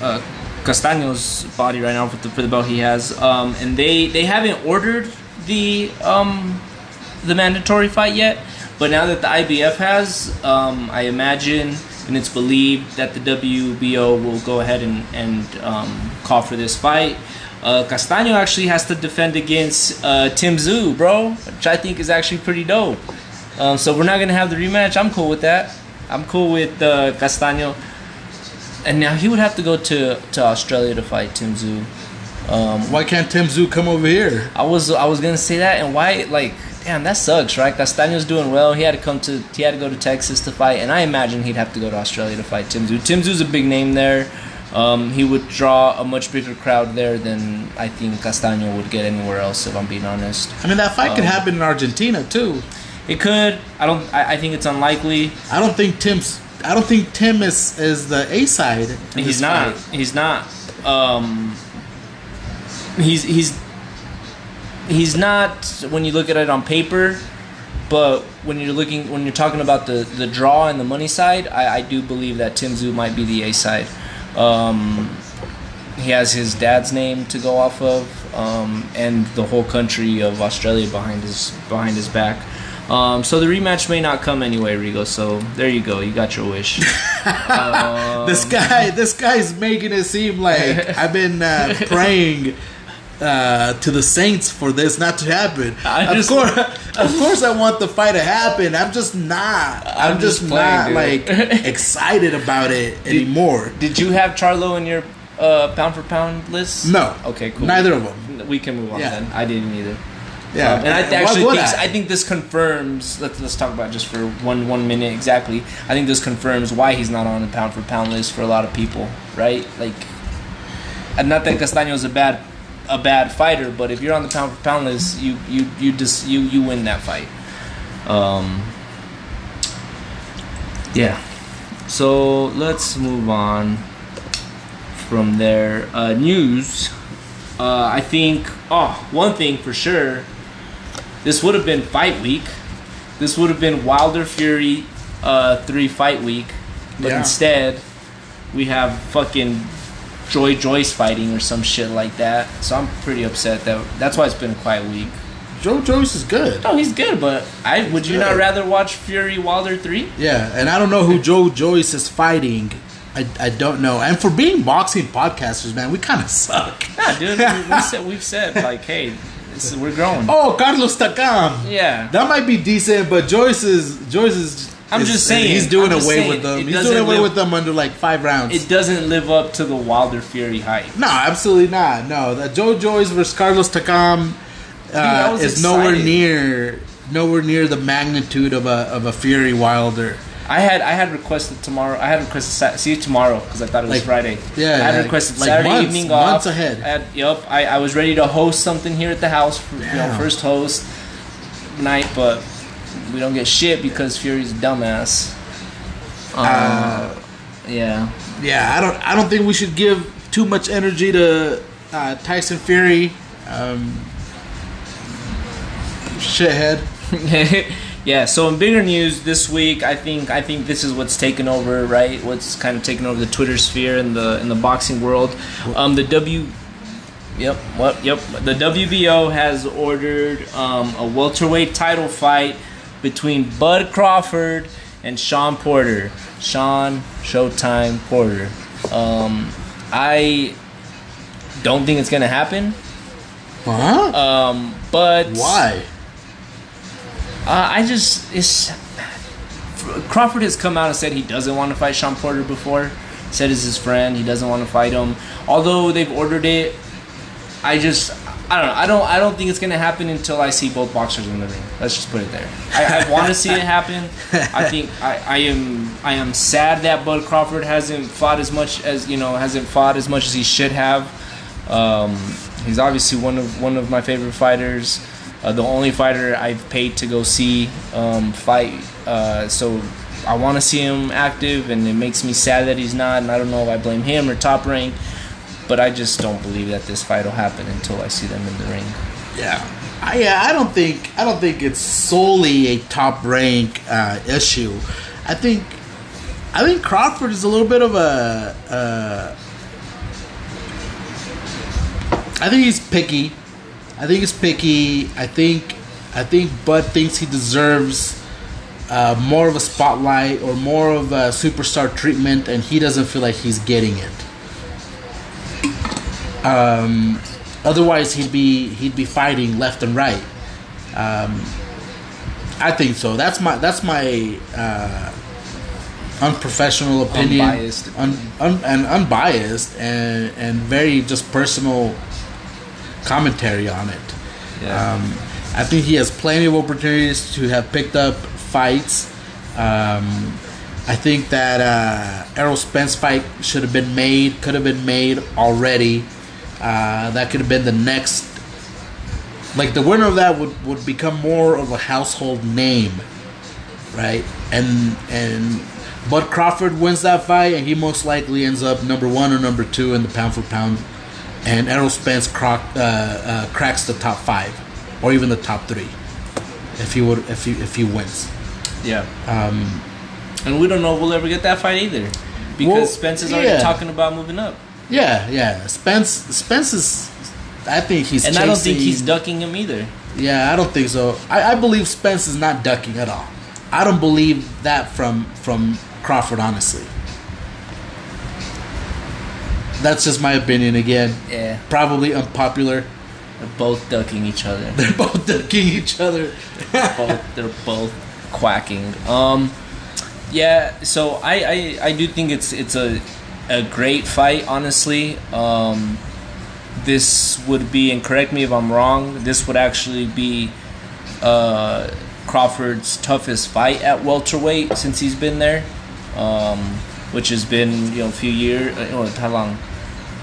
uh, Castaño's body right now for the, for the belt he has, um, and they they haven't ordered the um, the mandatory fight yet. But now that the IBF has, um, I imagine and it's believed that the WBO will go ahead and, and um, call for this fight. Uh, Castaño actually has to defend against uh, Tim Tszyu, bro, which I think is actually pretty dope. Um, so we're not gonna have the rematch. I'm cool with that. I'm cool with uh, Castaño. And now he would have to go to, to Australia to fight Tim Tszyu. Um, Why can't Tim Tszyu come over here? I was I was gonna say that, and why like damn that sucks, right? Castaño's doing well. He had to come to he had to go to Texas to fight, and I imagine he'd have to go to Australia to fight Tim Tszyu. Tim Tszyu's a big name there. Um, he would draw a much bigger crowd there than I think Castaño would get anywhere else. If I'm being honest, I mean, that fight could Um, happen in Argentina too. it could. I don't. I, I think it's unlikely. I don't think Tim's. I don't think Tim is is the A side. He's not. fight. He's not. Um, he's he's he's not when you look at it on paper, but when you're looking when you're talking about the the draw and the money side, I, I do believe that Tim Tszyu might be the A side. Um, he has his dad's name to go off of, um, and the whole country of Australia behind his behind his back. Um, so the rematch may not come anyway, Rigo. So there you go. You got your wish. Um, This guy, this guy's making it seem like I've been uh, praying uh, to the saints for this not to happen. Of course, of course, I want the fight to happen. I'm just not. I'm, I'm just, just playing, not dude. like excited about it anymore. Did you have Charlo in your uh, pound for pound list? No. Okay, cool. Neither of them. We can move on Yeah. then. I didn't either. Yeah, Um, and I Why actually think I? I? think this confirms. Let's let's talk about just for one one minute exactly. I think this confirms why he's not on the pound for pound list for a lot of people, right? Like, and not that Castaño's a bad a bad fighter, but if you're on the pound for pound list, you you you just you you win that fight. Um. Yeah. So let's move on from there. Uh, news. Uh, I think. Oh, one thing for sure. This would have been fight week. This would have been Wilder Fury uh, three fight week, but Yeah. instead we have fucking Joy Joyce fighting or some shit like that. So I'm pretty upset that that's why it's been a quiet week. Joe Joyce is good. No, he's good, but I would you not rather watch Fury Wilder three? Yeah, and I don't know who Joe Joyce is fighting. I, I don't know. And for being boxing podcasters, man, we kind of suck. Nah, dude, we, we said we've said like, hey, is, we're growing. Oh, Carlos Takam. Yeah, That might be decent, but Joyce is Joyce is. I'm just saying, he's doing I'm away saying, with them. He's doing away live- with them under like five rounds. it doesn't live up to the Wilder Fury hype. no, absolutely not. No, the Joe Joyce versus Carlos Takam uh, is nowhere near nowhere near the magnitude of a of a Fury Wilder. I had I had requested tomorrow. I had requested Sat- see you tomorrow because I thought it was Like, Friday. yeah, I had like- requested like Saturday months- evening off. months ahead. I had, yep, I, I was ready to host something here at the house. For, You know, first host night, but we don't get shit because Fury's a dumbass. Uh, yeah. Yeah, I don't I don't think we should give too much energy to uh, Tyson Fury. Um, shithead. yeah. So in bigger news this week, I think I think this is what's taken over, right? What's kind of taken over the Twitter sphere and the in the boxing world. Um, the W. Yep. What? Yep. The WBO has ordered um, a welterweight title fight between Bud Crawford and Sean Porter. Sean Showtime Porter. Um, I don't think it's gonna happen. Huh? Um, but Why? Uh, I just it's Crawford has come out and said he doesn't want to fight Sean Porter before. Said is his friend. He doesn't want to fight him. Although they've ordered it, I just I don't know. I don't I don't think it's gonna happen until I see both boxers in the ring. Let's just put it there. I, I want to see it happen. I think I, I am I am sad that Bud Crawford hasn't fought as much as you know hasn't fought as much as he should have. Um, he's obviously one of one of my favorite fighters. Uh, the only fighter I've paid to go see um, fight. Uh, so I want to see him active, and it makes me sad that he's not. And I don't know if I blame him or Top Rank, but I just don't believe that this fight will happen until I see them in the ring. Yeah. I, yeah, I don't think I don't think it's solely a top rank uh, issue. I think I think Crawford is a little bit of a. Uh, I think he's picky. I think he's picky. I think I think Bud thinks he deserves uh, more of a spotlight or more of a superstar treatment, and he doesn't feel like he's getting it. Um, Otherwise, he'd be he'd be fighting left and right. Um, I think so. That's my that's my uh, unprofessional opinion, Unbiased. un, un, and unbiased, and and very just personal commentary on it. Yeah. Um, I think he has plenty of opportunities to have picked up fights. Um, I think that uh, Errol Spence fight should have been made, could have been made already. Uh, that could have been the next. Like the winner of that would, would become more of a household name, right? And and Bud Crawford wins that fight, and he most likely ends up number one or number two in the pound for pound. And Errol Spence croc, uh, uh, cracks the top five, or even the top three, if he would if he if he wins. yeah. Um, And we don't know if we'll ever get that fight either. Because Well, Spence is already yeah. talking about moving up. Yeah, yeah. Spence Spence is. I think he's. And I don't think he's ducking him either. Yeah, I don't think so. I, I believe Spence is not ducking at all. I don't believe that from from Crawford, honestly. That's just my opinion. Again, Yeah. probably unpopular. They're both ducking each other. They're both ducking each other. they're, both they're both quacking. Um, yeah. So I, I I do think it's it's a a great fight. Honestly, um, this would be and correct me if I'm wrong. This would actually be uh, Crawford's toughest fight at welterweight since he's been there, um, which has been you know a few years. Uh, how long?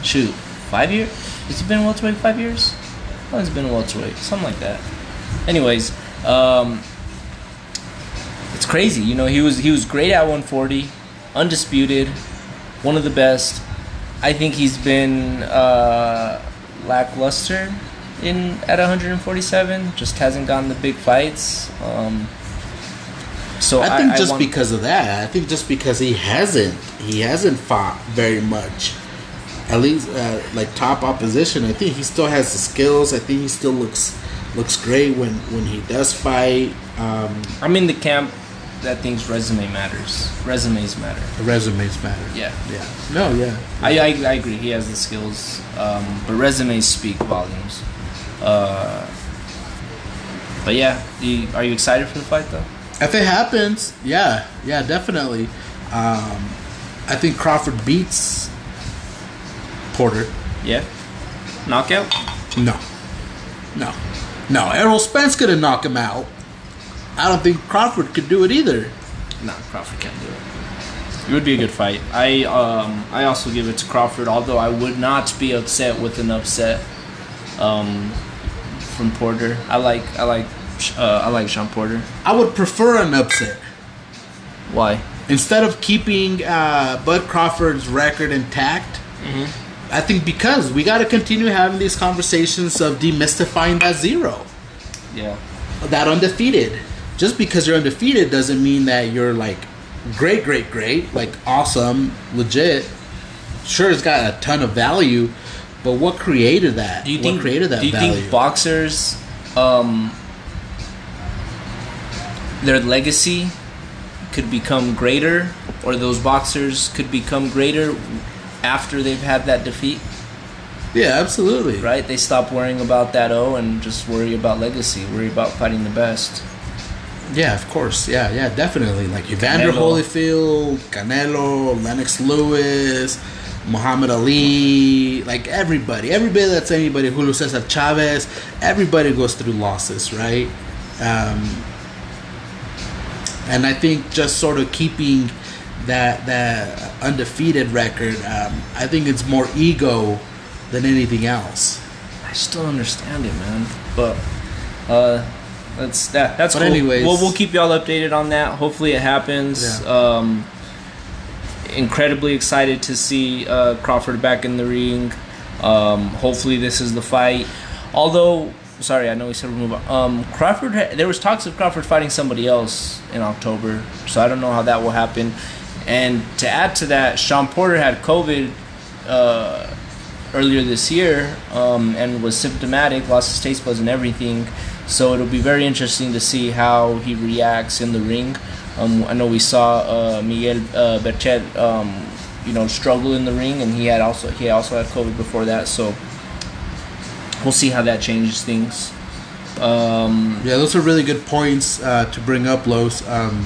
Shoot, five years? Has he been welterweight five years? Long has been welterweight? Something like that. Anyways, um, it's crazy. You know, he was he was great at 140, undisputed, one of the best. I think he's been uh, lackluster in at 147. Just hasn't gotten the big fights. Um, so I think just want- because of that, I think just because he hasn't, he hasn't fought very much. At least uh, like top opposition, I think he still has the skills. I think he still looks looks great when when he does fight. Um, I'm in the camp that thinks resume matters. Resumes matter. resumes matter. Yeah. Yeah. No. Yeah. I, I, I agree. He has the skills, um, but resumes speak volumes. Uh, but yeah, you, are you excited for the fight though? If it happens, yeah, yeah, definitely. Um, I think Crawford beats Porter. Yeah, knockout. No, no, no. Errol Spence could have knocked him out. I don't think Crawford could do it either. No, Crawford can't do it. It would be a good fight. I um I also give it to Crawford, although I would not be upset with an upset um from Porter. I like I like uh, I like Sean Porter. I would prefer an upset Why? instead of keeping uh, Bud Crawford's record intact. I think because we got to continue having these conversations of demystifying that zero. Yeah. that undefeated. Just because you're undefeated doesn't mean that you're like great, great, great, like awesome, legit. Sure, it's got a ton of value, but what created that? Do you what think created that Do you value? think boxers, um, their legacy could become greater, or those boxers could become greater after they've had that defeat? yeah, absolutely. Right? They stop worrying about that O and just worry about legacy. Worry about fighting the best. Yeah, of course. Yeah, yeah, definitely. Like Evander Canelo. Holyfield, Canelo, Lennox Lewis, Muhammad Ali, like everybody, everybody that's anybody, Julio Cesar Chavez, everybody goes through losses, right? Um, and I think just sort of keeping that that undefeated record, um, I think it's more ego than anything else. I just don't understand it, man. But uh, that's that. That's But cool. anyways- we'll, we'll keep y'all updated on that. Hopefully, it happens. Yeah. Um, incredibly excited to see uh, Crawford back in the ring. Um, hopefully, this is the fight. Although, sorry, I know we said move on. Um, Crawford, there was talks of Crawford fighting somebody else in October, so I don't know how that will happen. And to add to that, Sean Porter had COVID uh, earlier this year um, and was symptomatic, lost his taste buds and everything. So it'll be very interesting to see how he reacts in the ring. Um, I know we saw uh, Miguel uh, Berchelt, um, you know, struggle in the ring, and he had also he also had COVID before that. So we'll see how that changes things. Um, Yeah, those are really good points uh, to bring up, Los. Um,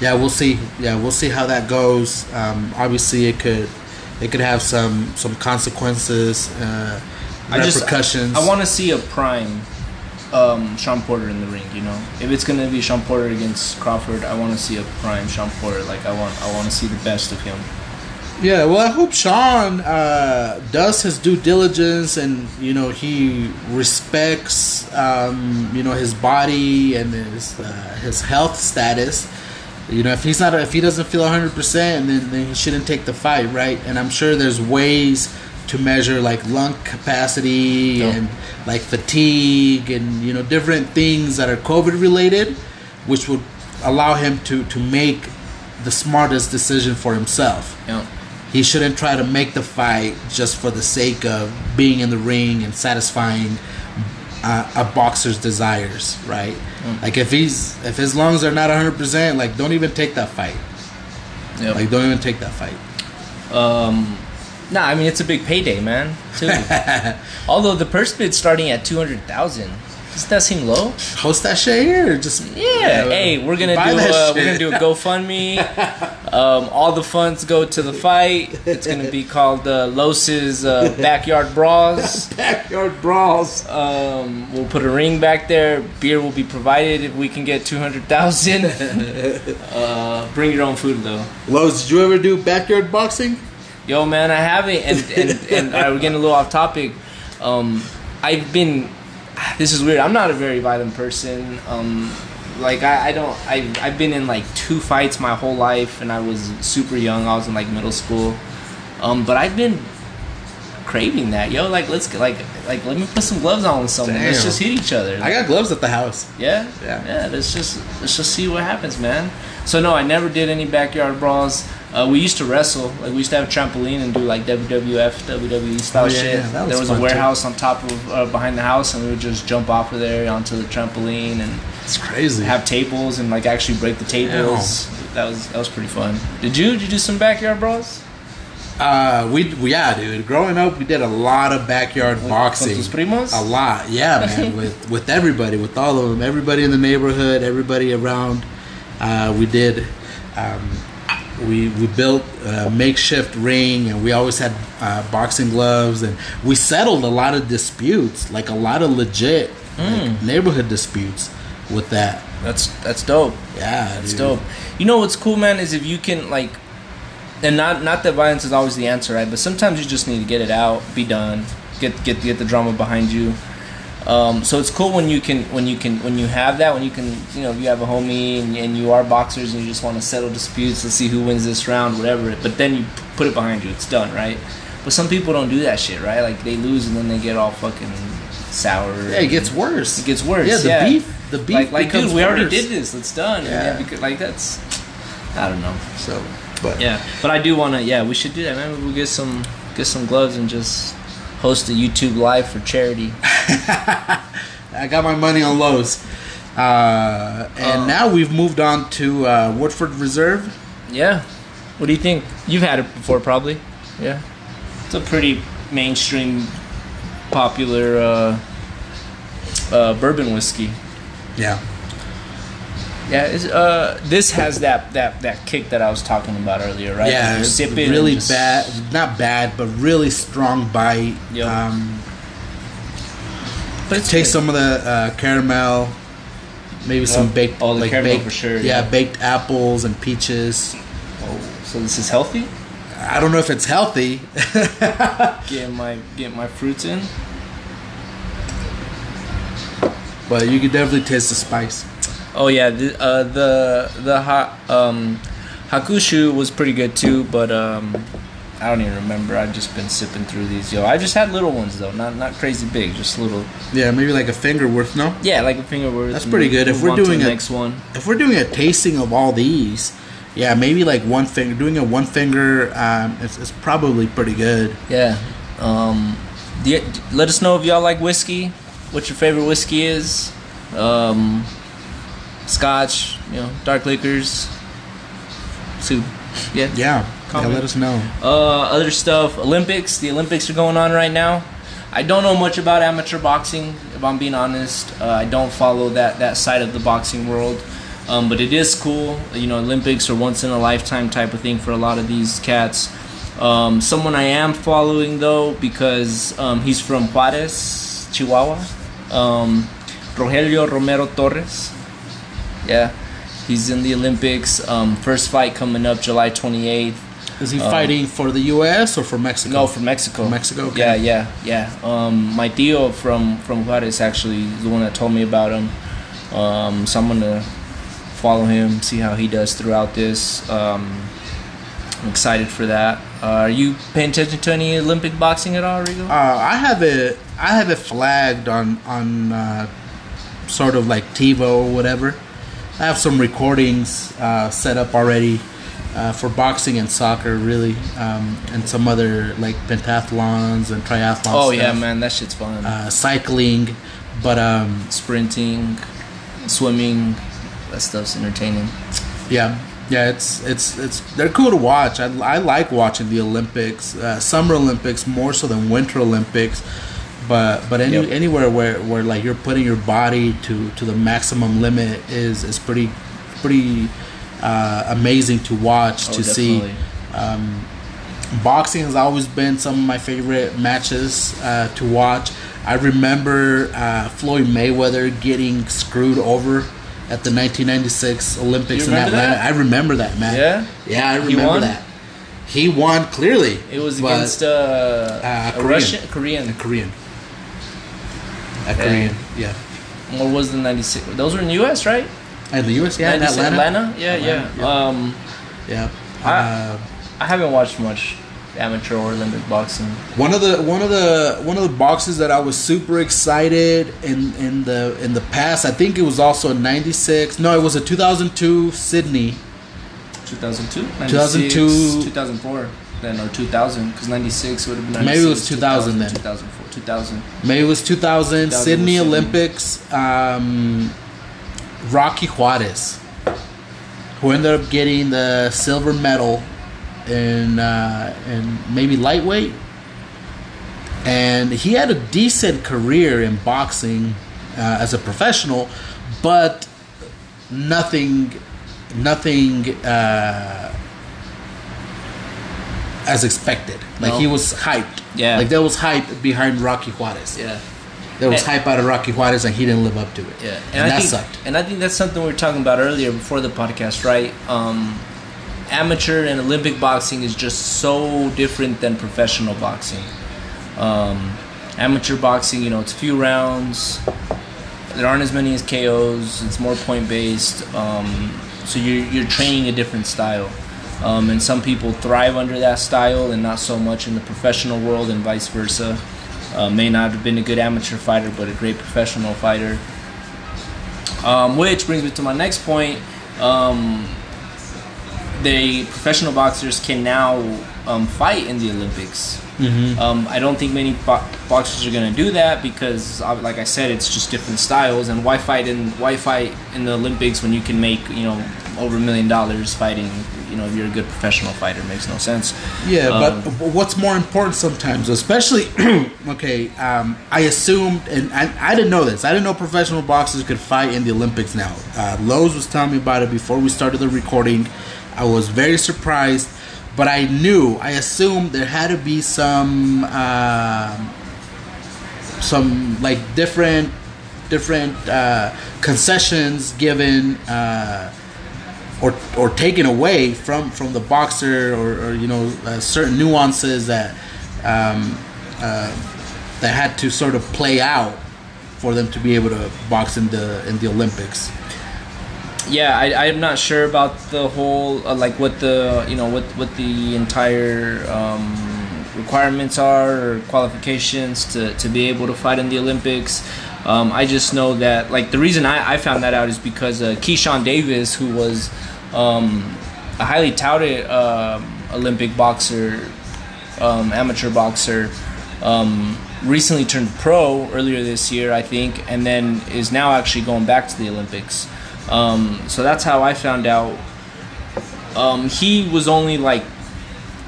yeah, we'll see. Yeah, we'll see how that goes. Um, obviously, it could it could have some some consequences, uh, I just repercussions. I want to see a prime um, Sean Porter in the ring. You know, if it's gonna be Sean Porter against Crawford, I want to see a prime Sean Porter. Like I want I want to see the best of him. Yeah, well, I hope Sean uh, does his due diligence and you know he respects um, you know his body and his uh, his health status. You know, if he's not if he doesn't feel 100, percent then then he shouldn't take the fight, right? And I'm sure there's ways to measure like lung capacity Yeah. and like fatigue and you know different things that are COVID related, which would allow him to to make the smartest decision for himself know, he shouldn't try to make the fight just for the sake of being in the ring and satisfying uh, a boxer's desires, right? Like if he's if his lungs are not 100%, like don't even take that fight. Yep. Like don't even take that fight. Um, nah, I mean it's a big payday, man. Too. Although the purse bid's starting at two hundred thousand, doesn't that seem low? Host that shit here, just Yeah. hey, we're gonna do uh, we're gonna do a GoFundMe. um, all the funds go to the fight. It's gonna be called uh, Los's uh, Backyard Bras. backyard brawls. Um, we'll put a ring back there. Beer will be provided if we can get two hundred thousand. uh, bring your own food though. Los, did you ever do backyard boxing? Yo, man, I haven't, and and, and uh, we're getting a little off topic. Um, I've been. This is weird. I'm not a very violent person. Um, like I, I don't. I I've been in like two fights my whole life, and I was super young. I was in like middle school. Um, but I've been craving that. Yo, like let's get like like let me put some gloves on with someone. Let's just hit each other. I got gloves at the house. Yeah, Yeah. yeah. Let's just let's just see what happens, man. So no, I never did any backyard brawls. Uh, we used to wrestle. Like we used to have a trampoline and do like WWF, WWE style Oh, yeah, shit. yeah, was there was a too. warehouse on top of uh, behind the house, and we would just jump off of there onto the trampoline and It's crazy. have tables and like actually break the tables. That was that was pretty fun. Did you did you do some backyard brawls? Uh, we we- yeah, dude. Growing up, we did a lot of backyard Con boxing. tus primos? A lot, yeah, man. with with everybody, with all of them, everybody in the neighborhood, everybody around. Uh, we did. Um, we we built a makeshift ring, and we always had uh, boxing gloves, and we settled a lot of disputes, like a lot of legit like, neighborhood disputes with that. That's that's dope. Yeah, That's dude. dope. You know what's cool, man, is if you can like, and not not that violence is always the answer, right? But sometimes you just need to get it out, be done, get get get the drama behind you. Um, so it's cool when you can when you can when you have that when you can you know you have a homie and, and you are boxers and you just want to settle disputes let's see who wins this round whatever but then you put it behind you it's done right but some people don't do that shit right like they lose and then they get all fucking sour Yeah, it gets worse. it gets worse Yeah, the yeah. beef, the beef like, like dude, we already did this. Let's done. Yeah. Yeah, because, like that's, I don't know. So, but Yeah, but I do want to. Yeah, we should do that, man. We'll get some get some gloves and just host a YouTube live for charity. I got my money on Los. Uh, and Uh, now we've moved on to uh, Woodford Reserve. Yeah. What do you think? You've had it before, probably. Yeah. It's a pretty mainstream, popular uh, uh, bourbon whiskey. Yeah. Yeah, uh, this has that, that, that kick that I was talking about earlier, right? Yeah, it's it really just- bad. Not bad, but really strong bite. Yep. Um, But taste good. some of the uh, caramel, maybe some Oh, baked, oh, the like caramel baked, for sure, Yeah, yeah. baked apples and peaches. Oh, so this is healthy? I don't know if it's healthy. Getting my get my fruits in. but you can definitely taste the spice. Oh yeah, the uh, the the ha, um, hakushu was pretty good too, but um, I don't even remember. I've just been sipping through these. Yo, I just had little ones though, not not crazy big, just little. Yeah, maybe like a finger worth. No, Yeah, like a finger worth. That's pretty good. If we're doing the a- next one, if we're doing a tasting of all these, yeah, maybe like one finger. Doing a one finger, um, it's, it's probably pretty good. yeah. Um, you- let us know if y'all like whiskey. What your favorite whiskey is. Um, scotch, you know, dark liquors. Soup. Yeah. Yeah, yeah. Let us know. Uh, other stuff. Olympics. The Olympics are going on right now. I don't know much about amateur boxing, if I'm being honest. Uh, I don't follow that that side of the boxing world. Um, but it is cool. You know, Olympics are once in a lifetime type of thing for a lot of these cats. Um, someone I am following though because um, he's from Juarez, Chihuahua. Um, Rogelio Romero Torres. Yeah, he's in the Olympics. Um, first fight coming up July 28th. Is he fighting for the U.S. or for Mexico? No, from Mexico. From Mexico, okay. Yeah, yeah, yeah. Um, my tío from from Juarez actually is the one that told me about him. Um, so I'm gonna follow him, see how he does throughout this. Um, I'm excited for that. Uh, are you paying attention to any Olympic boxing at all, Rigo? Uh, I have it. I have it flagged on on uh, sort of like TiVo or whatever. I have some recordings uh, set up already uh, for boxing and soccer, really, um, and some other like pentathlons and triathlons. oh yeah, man, that shit's fun. Uh, cycling, but um, Sprinting, swimming, that stuff's entertaining. Yeah, yeah, it's it's it's they're cool to watch. I, I like watching the Olympics, uh, Summer Olympics more so than Winter Olympics. But but any, Yep. anywhere where, where like you're putting your body to, to the maximum limit is is pretty pretty uh, amazing to watch Oh, to see. definitely. Um, boxing has always been some of my favorite matches uh, to watch. I remember uh, Floyd Mayweather getting screwed over at the 1996 Olympics in Atlanta. that? I remember that, man. Yeah? yeah, I He remember won? that. He won clearly. It was against uh, Uh, a Korean. Russian, Korean. a Korean. A. Korean, yeah. What was the '96? Those were in the U.S., right? And the U.S. Yeah, in 96 Atlanta. Yeah, Atlanta, yeah. Um, yeah. I- Uh, I haven't watched much amateur or Olympic boxing. One of the one of the one of the boxes that I was super excited in in the in the past. I think it was also in '96. No, it was a 2002 Sydney. 2002, 2002. 2004, then or 2000, because 96 would have been. Maybe it was 96, 2000 then. 2004, 2000. Maybe it was 2000 2000 Sydney. Olympics. Um, Rocky Juarez, who ended up getting the silver medal in uh, in maybe lightweight, and he had a decent career in boxing uh, as a professional, but nothing, nothing uh, as expected. Like No. he was hyped. Yeah. like there was hype behind Rocky Juarez. Yeah, There was And- hype out of Rocky Juarez, and he didn't live up to it. yeah, and, I that think, sucked. And I think that's something we were talking about earlier before the podcast, right? Um, amateur and Olympic boxing is just so different than professional boxing. Um, amateur boxing, you know, it's few rounds. There aren't as many as KOs. It's more point based. Um, so you're you're training a different style. Um, and some people thrive under that style and not so much in the professional world, and vice versa. Uh, may not have been a good amateur fighter, but a great professional fighter. Um, which brings me to my next point. Um, the professional boxers can now um, fight in the Olympics. Um, I don't think many bo- boxers are going to do that because, uh, like I said, it's just different styles. And why fight in why fight in the Olympics when you can make you know over a million dollars fighting? You know, if you're a good professional fighter, makes no sense. Yeah, Um, but what's more important sometimes, especially okay, um, I assumed, and I, I didn't know this. I didn't know professional boxers could fight in the Olympics now. Uh, Los was telling me about it before we started the recording. I was very surprised, but I knew, I assumed there had to be some, um some like different, different uh, concessions given. Uh, or or taken away from from the boxer or, or you know uh, certain nuances that um, uh, that had to sort of play out for them to be able to box in the in the Olympics. Yeah I, i'm not sure about the whole uh, like what the you know what what the entire um, requirements are or qualifications to, to be able to fight in the olympics um, i just know that like the reason i, I found that out is because uh, keyshawn davis who was um, a highly touted um olympic boxer um, amateur boxer um, recently turned pro earlier this year, I think, and then is now actually going back to the Olympics. Um, so that's how I found out. Um, he was only like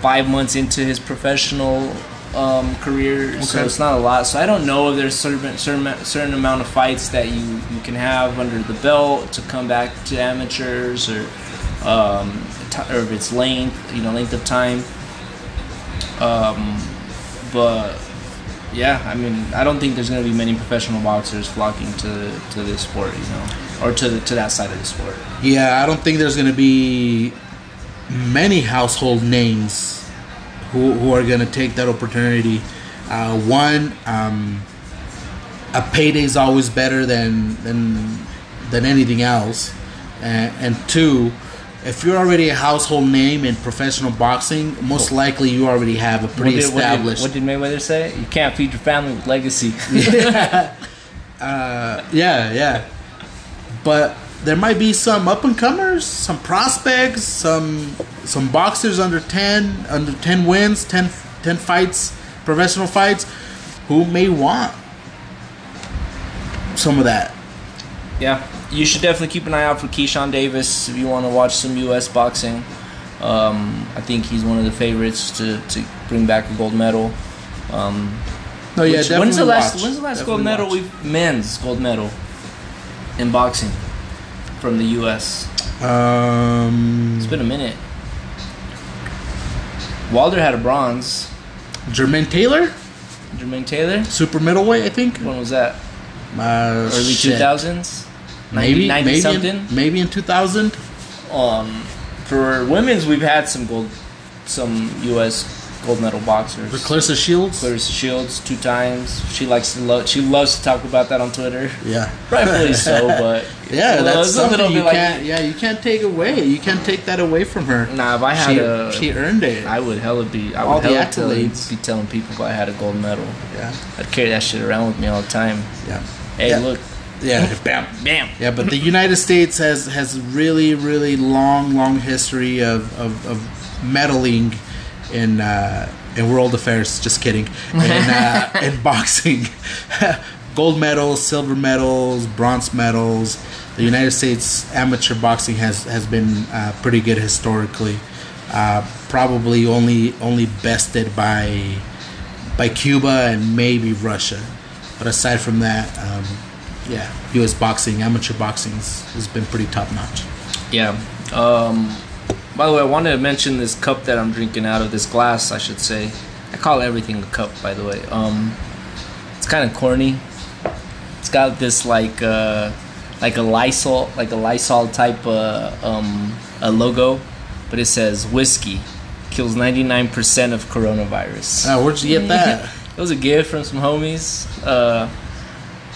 five months into his professional um, career, so it's not a lot. So I don't know if there's certain certain certain amount of fights that you you can have under the belt to come back to amateurs or um, or if it's length, you know, length of time. Um, but yeah, I mean, I don't think there's gonna be many professional boxers flocking to to this sport, you know, or to the, to that side of the sport. Yeah, I don't think there's going to be many household names who, who are going to take that opportunity. Uh, one, um, a payday is always better than than than anything else, and, and two, if you're already a household name in professional boxing, most likely you already have a pretty what did, what did- established. What did, Mayweather say? You can't feed your family with legacy. Uh, yeah, yeah. But there might be some up and comers, some prospects, some some boxers under 10, under 10 wins, 10, 10 fights, professional fights who may want some of that. yeah, you should definitely keep an eye out for Keyshawn Davis if you want to watch some U.S. boxing. Um, I think he's one of the favorites to, to bring back a gold medal. Um, No, yeah, which- definitely when's the last watch. When's the last Definitely gold medal we've men's gold medal in boxing from the U.S. Um, It's been a minute. Wilder had a bronze. Jermaine Taylor, Jermaine Taylor. super middleweight, I think. When was that? Uh, Early two shit. thousands. Maybe, 90 maybe, something. In, maybe in 2000. Um, for women's, we've had some gold, some U.S. gold medal boxers. For Claressa Shields. Claressa Shields two times. She likes to love. She loves to talk about that on Twitter. Yeah. Rightfully so, but Yeah, Well, that's it's a little something you like- can't. yeah, you can't take away. You can't take that away from her. Nah, if I had she, a, she earned it. I would hella be. I All would the hella tell- accolades. be telling people if I had a gold medal. yeah, I'd carry that shit around with me all the time. yeah, Hey, Yeah. look, yeah. Bam. bam. Yeah, but the United States has has really, really long, long history of of, of meddling in uh, in world affairs. Just kidding. In, uh, in boxing, gold medals, silver medals, bronze medals. The United States amateur boxing has has been uh, pretty good historically. Uh, probably only only bested by by Cuba and maybe Russia. But aside from that, um, yeah, U.S. boxing, amateur boxing has has been pretty top notch. Yeah. Um, by the way, I wanted to mention this cup that I'm drinking out of this glass. I should say. I call everything a cup. By the way, um, it's kind of corny. It's got this like uh, like a Lysol like a Lysol type uh, um, a logo, but it says whiskey kills 99% of coronavirus. Ah, where'd you get that? it was a gift from some homies. Uh,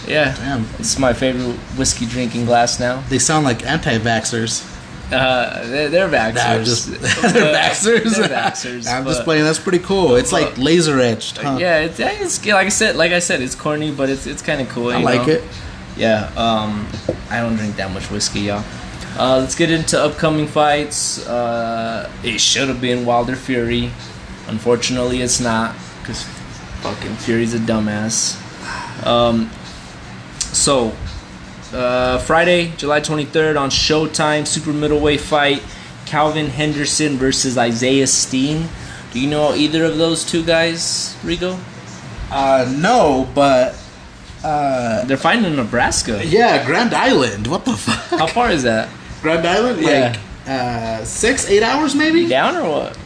yeah, Damn, it's my favorite whiskey drinking glass now. they sound like anti-vaxxers. Uh, they're, they're vaxxers. Nah, just they're vaxxers. They're vaxxers. I'm just playing. That's pretty cool. It's like laser etched. Huh? Yeah, it's, it's like I said. Like I said, it's corny, but it's it's kind of cool. I like know? it. Yeah. Um, I don't drink that much whiskey, y'all. Uh, let's get into upcoming fights. Uh, it should have been Wilder Fury. Unfortunately, it's not because fucking Fury's a dumbass. Um, so uh, Friday, July 23rd on Showtime, super middleweight fight. Calvin Henderson versus Isaiah Steen. Do you know either of those two guys, Rigo? Uh, no, but uh, They're fighting in Nebraska. yeah, Grand Island. What the fuck? How far is that? Grand Island? Yeah. Like uh, six, eight hours maybe? Down or what?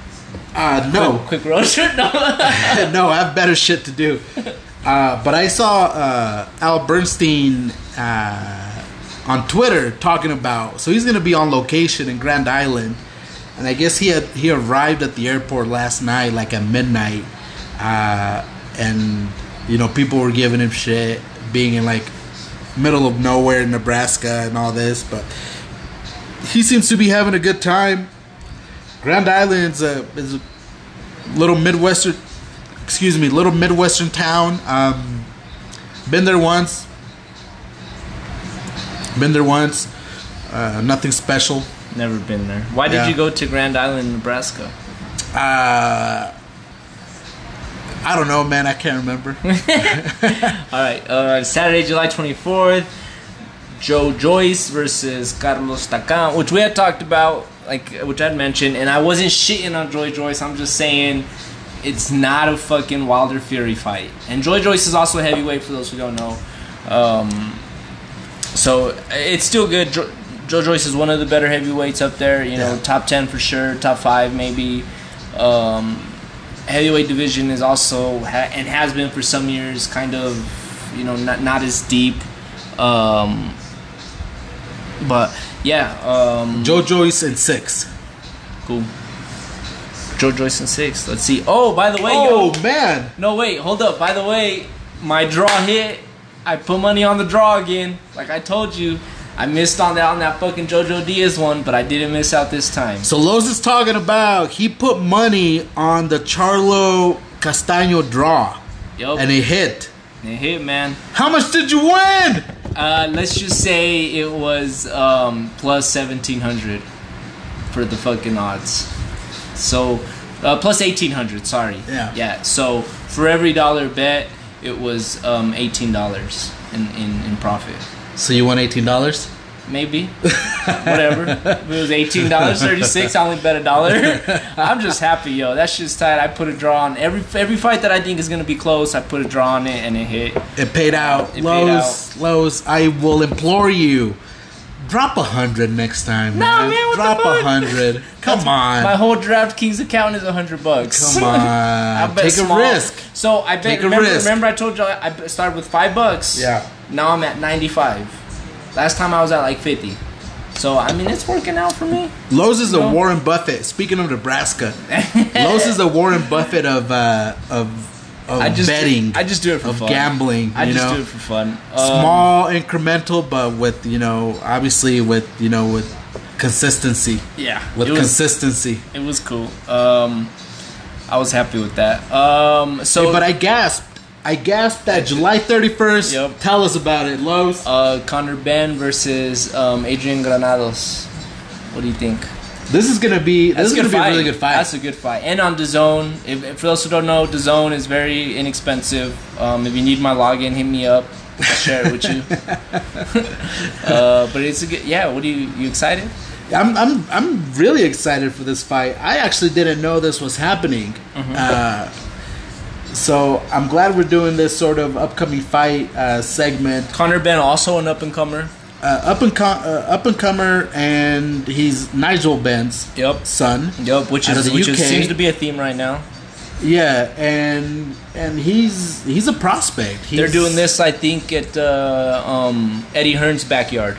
Uh, no, Quick, quick road trip? No. no, I have better shit to do. Uh, but I saw uh, Al Bernstein uh, on Twitter talking about. So he's going to be on location in Grand Island, and I guess he had he arrived at the airport last night, like at midnight, uh, and you know people were giving him shit, being in like middle of nowhere in Nebraska and all this, but he seems to be having a good time. Grand Island's a is a little midwestern, excuse me, little midwestern town. Um, been there once. Been there once. Uh, nothing special. Never been there. Why did Yeah. you go to Grand Island, Nebraska? Uh, I don't know, man. I can't remember. All right, uh, Saturday, July 24th, Joe Joyce versus Carlos Takam, which we had talked about, like which I'd mentioned, and I wasn't shitting on Joe Joyce. I'm just saying it's not a fucking Wilder Fury fight. And Joy Joyce is also a heavyweight for those who don't know. Um, so it's still good. Jo- Joe Joyce is one of the better heavyweights up there. You know, Yeah. top ten for sure, top five maybe. Um, heavyweight division is also ha- and has been for some years kind of you know not not as deep. Um, but yeah, um, Joe Joyce in six. cool. Joe Joyce in six. Let's see. Oh, by the way, oh yo, man, no wait, hold up. By the way, my draw hit. I put money on the draw again. Like I told you, I missed on that on that fucking JoJo Diaz one, but I didn't miss out this time. so Los is talking about he put money on the Charlo Castaño draw, Yup, and it hit. it hit, man. How much did you win? Uh, let's just say it was um, plus seventeen hundred for the fucking odds. So uh, plus eighteen hundred. Sorry. Yeah. Yeah. So for every dollar bet, it was um, eighteen dollars in, in in profit. So you won eighteen dollars. Maybe. Whatever. If it was eighteen dollars thirty six, I only bet a dollar. I'm just happy, yo. That shit's tight. I put a draw on every every fight that I think is gonna be close. I put a draw on it and it hit. It paid out. It paid Los, Los, I will implore you, drop a hundred next time. No, man, what the drop a hundred. Come on, My whole DraftKings account is a hundred bucks. come on. bet Take small. a risk. So I bet. Take a remember, risk. remember, I told you I I started with five bucks. Yeah. Now I'm at ninety five. Last time I was at like fifty. So I mean, it's working out for me. Los is the No. Warren Buffett. Speaking of Nebraska, Los is the Warren Buffett of uh, of of I just betting, I just do it for of fun. gambling. I just know, do it for fun. Um, small, incremental, but with you know, obviously with you know with consistency. Yeah. With it was, consistency. it was cool. Um, I was happy with that. Um, so Hey, but I gasped. I gasped that July 31st. Yep. Tell us about it, Los. uh, Conor Benn versus um, Adrian Granados. What do you think? This is gonna be this is gonna be a really good fight. That's a good fight. And on DAZN, if, if for those who don't know, DAZN is very inexpensive. Um, if you need my login, hit me up. I'll share it with you. uh, but it's a good. Yeah. What are you? You excited? I'm I'm I'm really excited for this fight. I actually didn't know this was happening. Mm-hmm. Uh, so I'm glad we're doing this sort of upcoming fight uh, segment. Conor Benn also an up and comer. Uh, up and com- uh, up and comer, and he's Nigel Benn's Yep. son. Yep. Which is which is, seems to be a theme right now. Yeah, and and he's he's a prospect. He's, They're doing this, I think, at uh, um, Eddie Hearn's backyard.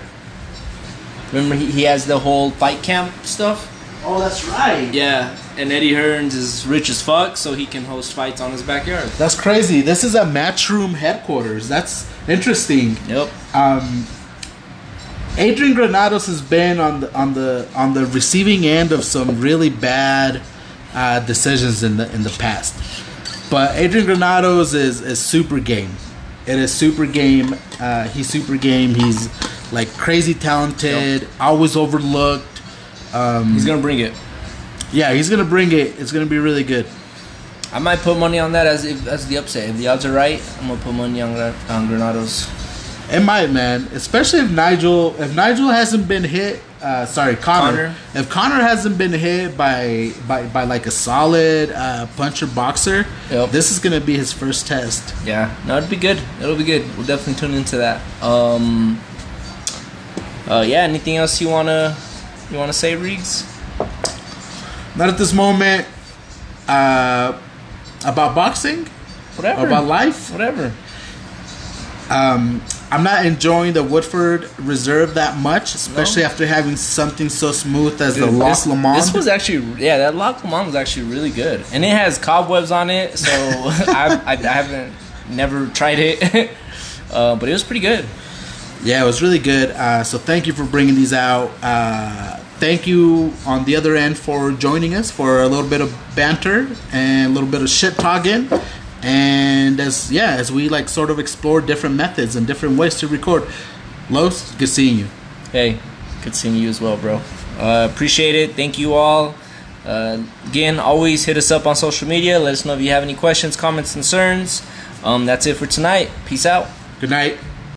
Remember, he, he has the whole fight camp stuff. Oh, that's right. Yeah, and Eddie Hearns is rich as fuck, so he can host fights on his backyard. That's crazy. This is a Matchroom headquarters. That's interesting. Yep. Um, Adrian Granados has been on the on the on the receiving end of some really bad uh, decisions in the in the past. But Adrian Granados is is super game. It is super game. Uh, he's super game. He's like crazy talented. Always overlooked. Um, He's gonna bring it. yeah, he's gonna bring it. It's gonna be really good. I might put money on that as if, as the upset. If the odds are right, I'm gonna put money on, on Granados. It might, man. Especially if Nigel, if Nigel hasn't been hit. Uh, sorry, Connor. Connor. If Connor hasn't been hit by by, by like a solid uh, puncher boxer, Yep. this is gonna be his first test. Yeah, no, it'd be good. It'll be good. We'll definitely tune into that. Um, uh, yeah. Anything else you wanna you wanna say, Riggs? Not at this moment. Uh, about boxing, Whatever. about life. Whatever. Um, I'm not enjoying the Woodford Reserve that much, especially after having something so smooth as the Dude, Loch this, Lomond. This was actually yeah, that Loch Lomond was actually really good, and it has cobwebs on it, so I, I, I haven't never tried it, uh, but it was pretty good. Yeah, it was really good. Uh, so thank you for bringing these out. Uh, thank you on the other end for joining us for a little bit of banter and a little bit of shit talking. And as yeah, as we like sort of explore different methods and different ways to record. Los, good seeing you. Hey, good seeing you as well, bro. Uh, appreciate it. Thank you all. Uh, again, always hit us up on social media. Let us know if you have any questions, comments, concerns. Um, that's it for tonight. Peace out. Good night.